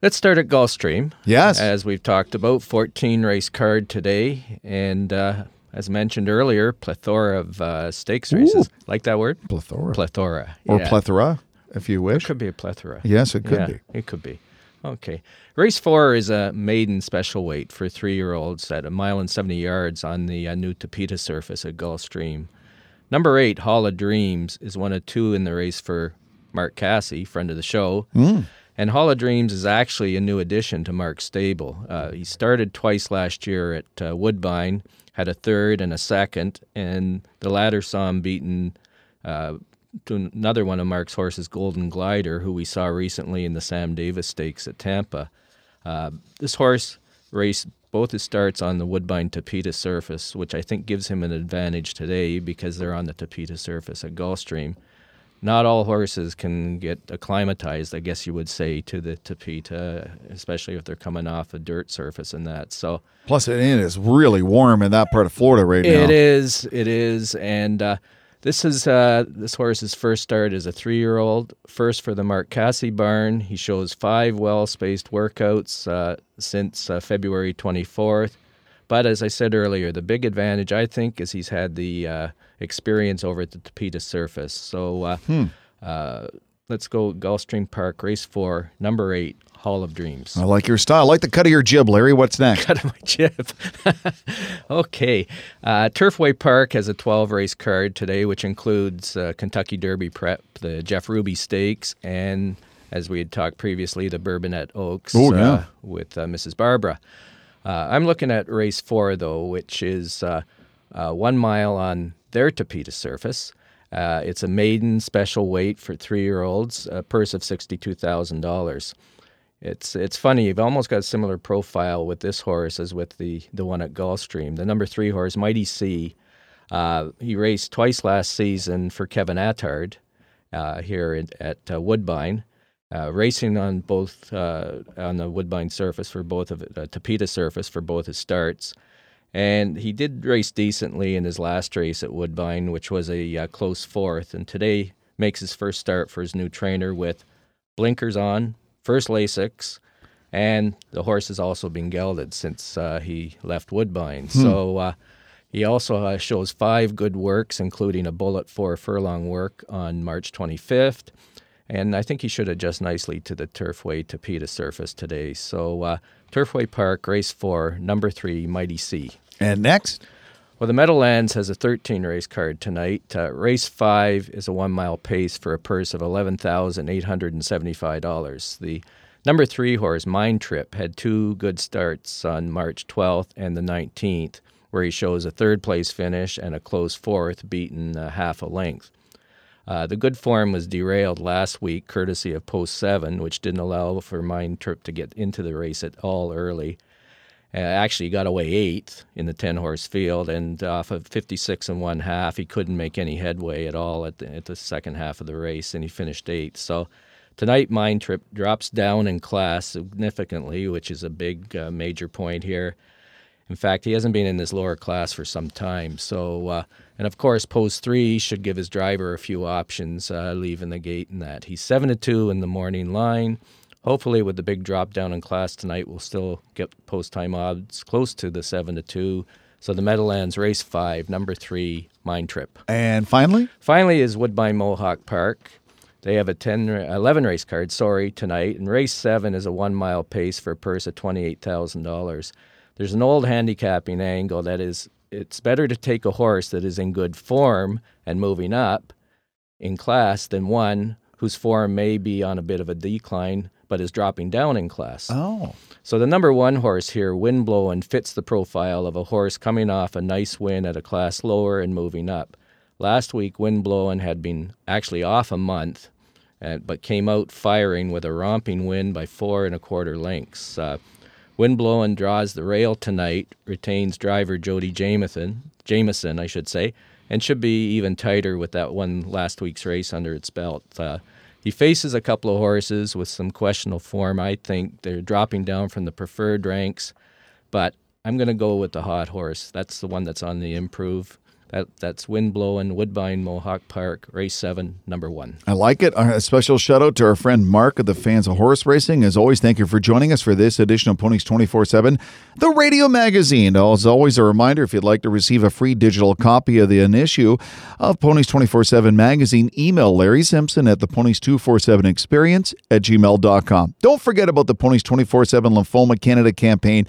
S6: Let's start at Gulfstream.
S2: Yes.
S6: As we've talked about, 14 race card today, and uh, as mentioned earlier, plethora of uh, stakes races. Like that word?
S2: Plethora.
S6: Plethora.
S2: Or
S6: yeah.
S2: plethora, if you wish.
S6: It could be a plethora.
S2: Yes, it could
S6: Yeah,
S2: be.
S6: It could be. Okay. Race four is a maiden special weight for three year olds at a mile and 70 yards on the uh, new Tapeta surface at Gulfstream. Number eight, Hall of Dreams, is one of two in the race for Mark Casse, friend of the show. And Hall of Dreams is actually a new addition to Mark's stable. Uh, he started twice last year at uh, Woodbine, had a third and a second, and the latter saw him beaten uh, to another one of Mark's horses, Golden Glider, who we saw recently in the Sam Davis Stakes at Tampa. Uh, this horse raced both his starts on the Woodbine Tapeta surface, which I think gives him an advantage today because they're on the Tapeta surface at Gulfstream. Not all horses can get acclimatized, I guess you would say, to the Tapeta, especially if they're coming off a dirt surface and that. So
S2: Plus, it is really warm in that part of Florida right now.
S6: it is, it is, and uh, This is uh, this horse's first start as a three-year-old. First for the Mark Casse barn. He shows five well-spaced workouts uh, since uh, February 24th. But as I said earlier, the big advantage I think is he's had the uh, experience over at the Tapeta surface. So uh,
S2: Hmm.
S6: uh, let's go Gulfstream Park, race four, number eight, Hall of Dreams.
S2: I like your style. I like the cut of your jib, Larry. What's next?
S6: Cut of my jib. okay. Uh, Turfway Park has a 12 race card today, which includes uh, Kentucky Derby Prep, the Jeff Ruby Stakes, and as we had talked previously, the Bourbonette Oaks
S2: Oh, yeah.
S6: uh, with uh, Mrs. Barbara. Uh, I'm looking at race four, though, which is uh, uh, one mile on their Tapeta surface. Uh, it's a maiden special weight for three year olds, a purse of $62,000. It's it's funny. You've almost got a similar profile with this horse as with the the one at Gulfstream. The number three horse, Mighty C. Uh, he raced twice last season for Kevin Attard uh, here at, at uh, Woodbine, uh, racing on both uh, on the Woodbine surface for both of uh, Tapeta surface for both his starts. And he did race decently in his last race at Woodbine, which was a uh, close fourth. And today makes his first start for his new trainer with blinkers on, first Lasix, and the horse has also been gelded since uh, he left Woodbine.
S2: Hmm.
S6: So uh, he also uh, shows five good works, including a bullet four furlong work on March 25th. And I think he should adjust nicely to the Turfway Tapeta surface today. So uh, Turfway Park, race four, number three, Mighty C.
S2: And next?
S6: Well, the Meadowlands has a 13 race card tonight. Uh, race five is a one mile pace for a purse of $11,875. The number three horse, Mind Trip, had two good starts on March 12th and the 19th, where he shows a third place finish and a close fourth, beaten uh, half a length. Uh, the good form was derailed last week, courtesy of Post 7, which didn't allow for Mind Trip to get into the race at all early. Uh, actually, he got away eighth in the 10 horse field, and off of 56 and one half, he couldn't make any headway at all at the, at the second half of the race, and he finished eighth. So tonight, Mind Trip drops down in class significantly, which is a big uh, major point here. In fact, he hasn't been in this lower class for some time. So, uh, and of course, post three should give his driver a few options, uh, leaving the gate in that. He's seven to two in the morning line. Hopefully, with the big drop down in class tonight, we'll still get post time odds close to the seven to two. So the Meadowlands race five, number three, Mind Trip.
S2: And finally?
S6: Finally is Woodbine Mohawk Park. They have a 10, 11 race card, sorry, tonight. And race seven is a one mile pace for a purse of $28,000. There's an old handicapping angle that is it's better to take a horse that is in good form and moving up in class than one whose form may be on a bit of a decline but is dropping down in class.
S2: Oh.
S6: So the number one horse here, Windblowin, fits the profile of a horse coming off a nice win at a class lower and moving up. Last week, Windblowin had been actually off a month, uh, but came out firing with a romping win by four and a quarter lengths. Uh, Windblowin draws the rail tonight, retains driver Jody Jamieson, Jameson, I should say, and should be even tighter with that one last week's race under its belt. Uh, he faces a couple of horses with some questionable form. I think they're dropping down from the preferred ranks, but I'm going to go with the hot horse. That's the one that's on the improve. That that's Windblowin, Woodbine, Mohawk Park, race seven, number one.
S2: I like it. A special shout out to our friend Mark of the Fans of Horse Racing. As always, thank you for joining us for this edition of Ponies 24 7, the radio magazine. As always, a reminder if you'd like to receive a free digital copy of the an issue of Ponies 24 7 magazine, email Larry Simpson at the Ponies 247 experience at gmail.com. Don't forget about the Ponies 24 7 Lymphoma Canada campaign.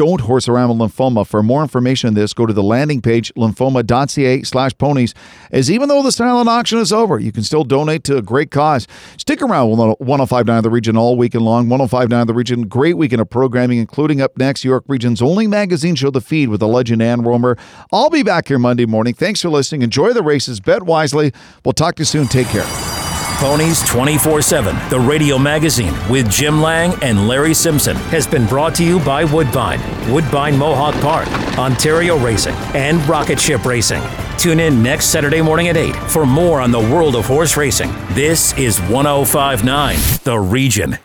S2: Don't horse around with lymphoma. For more information on this, go to the landing page lymphoma.ca slash ponies. As even though the silent auction is over, you can still donate to a great cause. Stick around with 1059 The Region all weekend long. 1059 The Region, great weekend of programming, including up next, York Region's only magazine show, The Feed, with the legend Ann Romer. I'll be back here Monday morning. Thanks for listening. Enjoy the races. Bet wisely. We'll talk to you soon. Take care.
S1: Ponies 24 7, the radio magazine with Jim Lang and Larry Simpson, has been brought to you by Woodbine, Woodbine Mohawk Park, Ontario Racing, and Rocket Ship Racing. Tune in next Saturday morning at 8 for more on the world of horse racing. This is 1059 The Region.